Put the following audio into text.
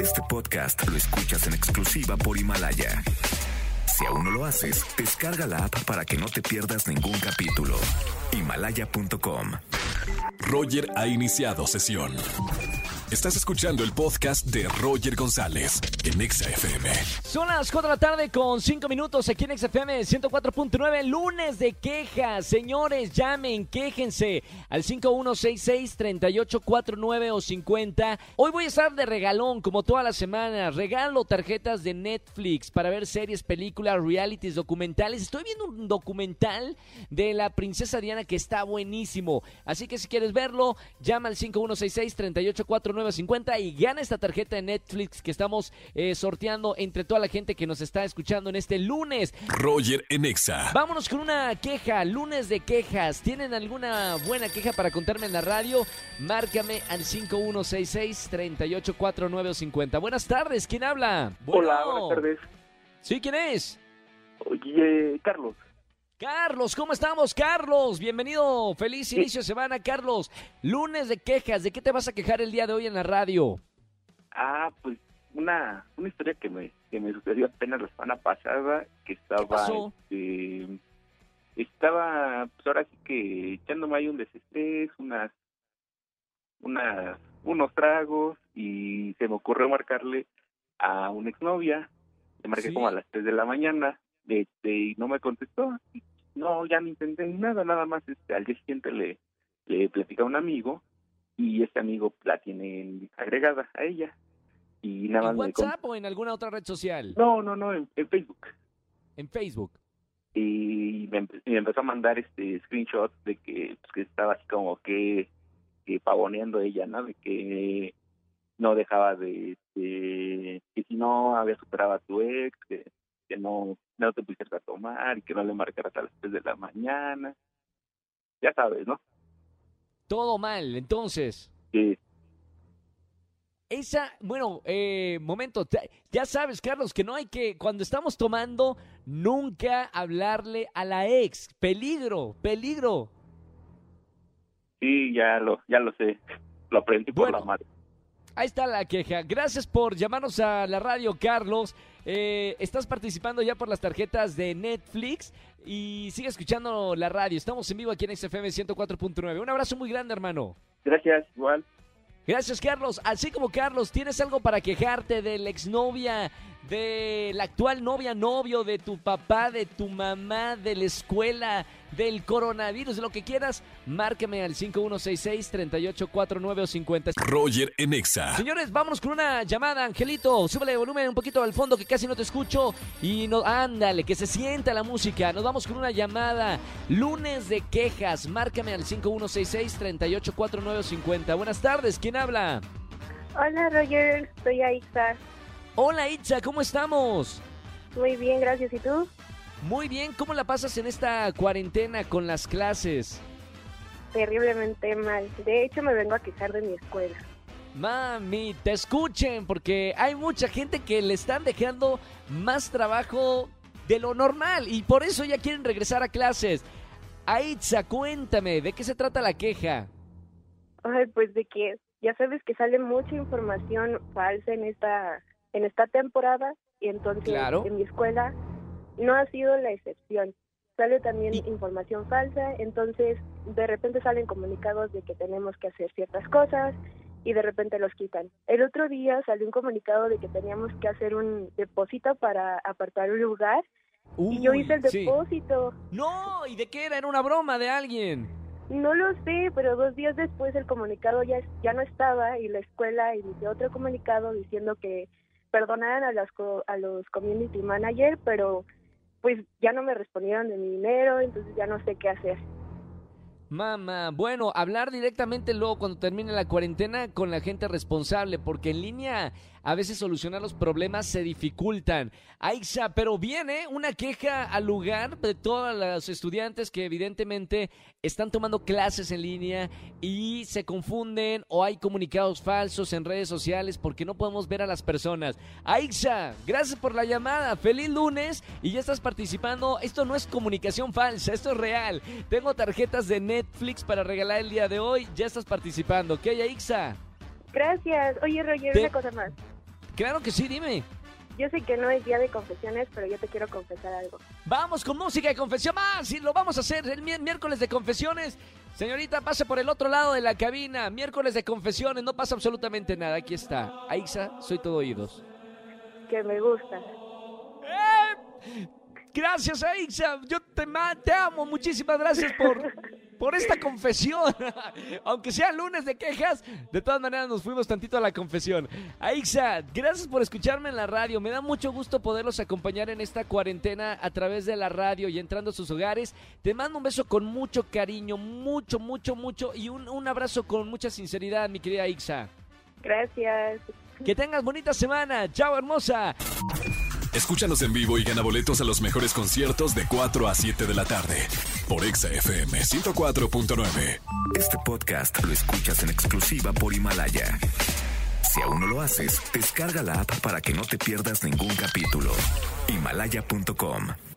Este podcast lo escuchas en exclusiva por Himalaya. Si aún no lo haces, descarga la app para que no te pierdas ningún capítulo. Himalaya.com. Roger ha iniciado sesión. Estás escuchando el podcast de Roger González en Exa FM. Son las 4 de la tarde con 5 minutos aquí en XFM 104.9, lunes de quejas. Señores, llamen, quéjense al 5166-3849 o 50. Hoy voy a estar de regalón como toda la semana. Regalo tarjetas de Netflix para ver series, películas, realities, documentales. Estoy viendo un documental de la princesa Diana que está buenísimo. Así que si quieres verlo, llama al 5166-3849 50 y gana esta tarjeta de Netflix que estamos eh, sorteando entre toda la gente que nos está escuchando en este lunes. Roger en Exa. Vámonos con una queja, lunes de quejas. ¿Tienen alguna buena queja para contarme en la radio? Márcame al 5166-384950. Buenas tardes, ¿quién habla? Hola, Bueno. buenas tardes. ¿Sí, quién es? Oye, Carlos. Carlos, ¿cómo estamos, Carlos? Bienvenido, feliz inicio de semana, Carlos. Lunes de quejas, ¿de qué te vas a quejar el día de hoy en la radio? Ah, pues una, una historia que me, que me sucedió apenas la semana pasada, que estaba, pasó? este, estaba, pues ahora sí que echándome ahí un desestrés, unas, unas, unos tragos y se me ocurrió marcarle a una exnovia, le marqué Sí. como a las 3 de la mañana, este, y no me contestó, y no, ya no intenté nada, nada más, este, al día siguiente le, le platicé a un amigo y este amigo la tiene agregada a ella y nada ¿En más me con- WhatsApp o en alguna otra red social? no no no en, en Facebook En Facebook. y me, empe- me empezó a mandar este screenshots de que pues, que estaba así como que, que pavoneando ella no de que no dejaba de, de- que si no había superado a tu ex que, que no no te pusieras a tomar y que no le marcaras a las 3 de la mañana ya sabes no Todo mal, entonces. que Esa, bueno, eh, momento, ya sabes, Carlos, que no hay que, cuando estamos tomando, nunca hablarle a la ex. Peligro, peligro. sí ya lo ya lo sé lo aprendí por la madre Ahí está la queja. Gracias por llamarnos a la radio, Carlos. Eh, estás participando ya por las tarjetas de Netflix y sigue escuchando la radio. Estamos en vivo aquí en XFM 104.9. Un abrazo muy grande, hermano. gracias igual Gracias, Carlos. Así como Carlos, ¿tienes algo para quejarte de la exnovia, de la actual novia, novio, de tu papá, de tu mamá, de la escuela, del coronavirus, de lo que quieras? Márcame al 5166-3849 o 50. Roger en Exa. Señores, vámonos con una llamada, Angelito. Súbele el volumen un poquito al fondo que casi no te escucho. Y no, ándale, que se sienta la música. Nos vamos con una llamada. Lunes de quejas. Márcame al 5166-384950. Buenas tardes, ¿quién habla? Hola Roger, soy Aixa. Hola Itza, ¿cómo estamos? Muy bien, gracias. ¿Y tú? Muy bien, ¿cómo la pasas en esta cuarentena con las clases? Terriblemente mal. De hecho, me vengo a quejar de mi escuela. Mami, te escuchen, porque hay mucha gente que le están dejando más trabajo de lo normal y por eso ya quieren regresar a clases. Aitza, cuéntame, ¿de qué se trata la queja? Ay, pues de que ya sabes que sale mucha información falsa en esta en esta temporada y entonces Claro. en mi escuela no ha sido la excepción. Sale también Y- información falsa, entonces de repente salen comunicados de que tenemos que hacer ciertas cosas y de repente los quitan. El otro día salió un comunicado de que teníamos que hacer un depósito para apartar un lugar y yo hice el sí. depósito. No, ¿y de qué era? Era una broma de alguien. No lo sé, pero dos días después el comunicado ya, ya no estaba y la escuela emitió otro comunicado diciendo que perdonaran a, las a los community manager, pero pues ya no me respondieron de mi dinero, entonces ya no sé qué hacer. Mamá, bueno, hablar directamente luego cuando termine la cuarentena con la gente responsable, porque en línea a veces solucionar los problemas se dificultan. Aixa, pero viene una queja al lugar de todos los estudiantes que evidentemente están tomando clases en línea y se confunden o hay comunicados falsos en redes sociales porque no podemos ver a las personas. Aixa, gracias por la llamada. Feliz lunes y ya estás participando. Esto no es comunicación falsa, esto es real. Tengo tarjetas de Netflix para regalar el día de hoy. Ya estás participando. ¿Ok, Aixa? Gracias. Oye, Roger, Te- una cosa más. Claro que sí, dime. Yo sé que no es día de confesiones, pero yo te quiero confesar algo. Vamos con música de confesión más y lo vamos a hacer el mi- miércoles de confesiones. Señorita, pase por el otro lado de la cabina. Miércoles de confesiones, no pasa absolutamente nada. Aquí está. Aixa, soy todo oídos. Que me gusta. ¡Eh! Gracias, Aixa. Yo te amo. Muchísimas gracias por, por esta confesión. Aunque sea lunes de quejas, de todas maneras nos fuimos tantito a la confesión. Aixa, gracias por escucharme en la radio. Me da mucho gusto poderlos acompañar en esta cuarentena a través de la radio y entrando a sus hogares. Te mando un beso con mucho cariño, mucho, mucho, mucho y un, un abrazo con mucha sinceridad, mi querida Aixa. Gracias. Que tengas bonita semana. Chao, hermosa. Escúchanos en vivo y gana boletos a los mejores conciertos de 4 a 7 de la tarde por Exa FM 104.9. Este podcast lo escuchas en exclusiva por Himalaya. Si aún no lo haces, descarga la app para que no te pierdas ningún capítulo. Himalaya.com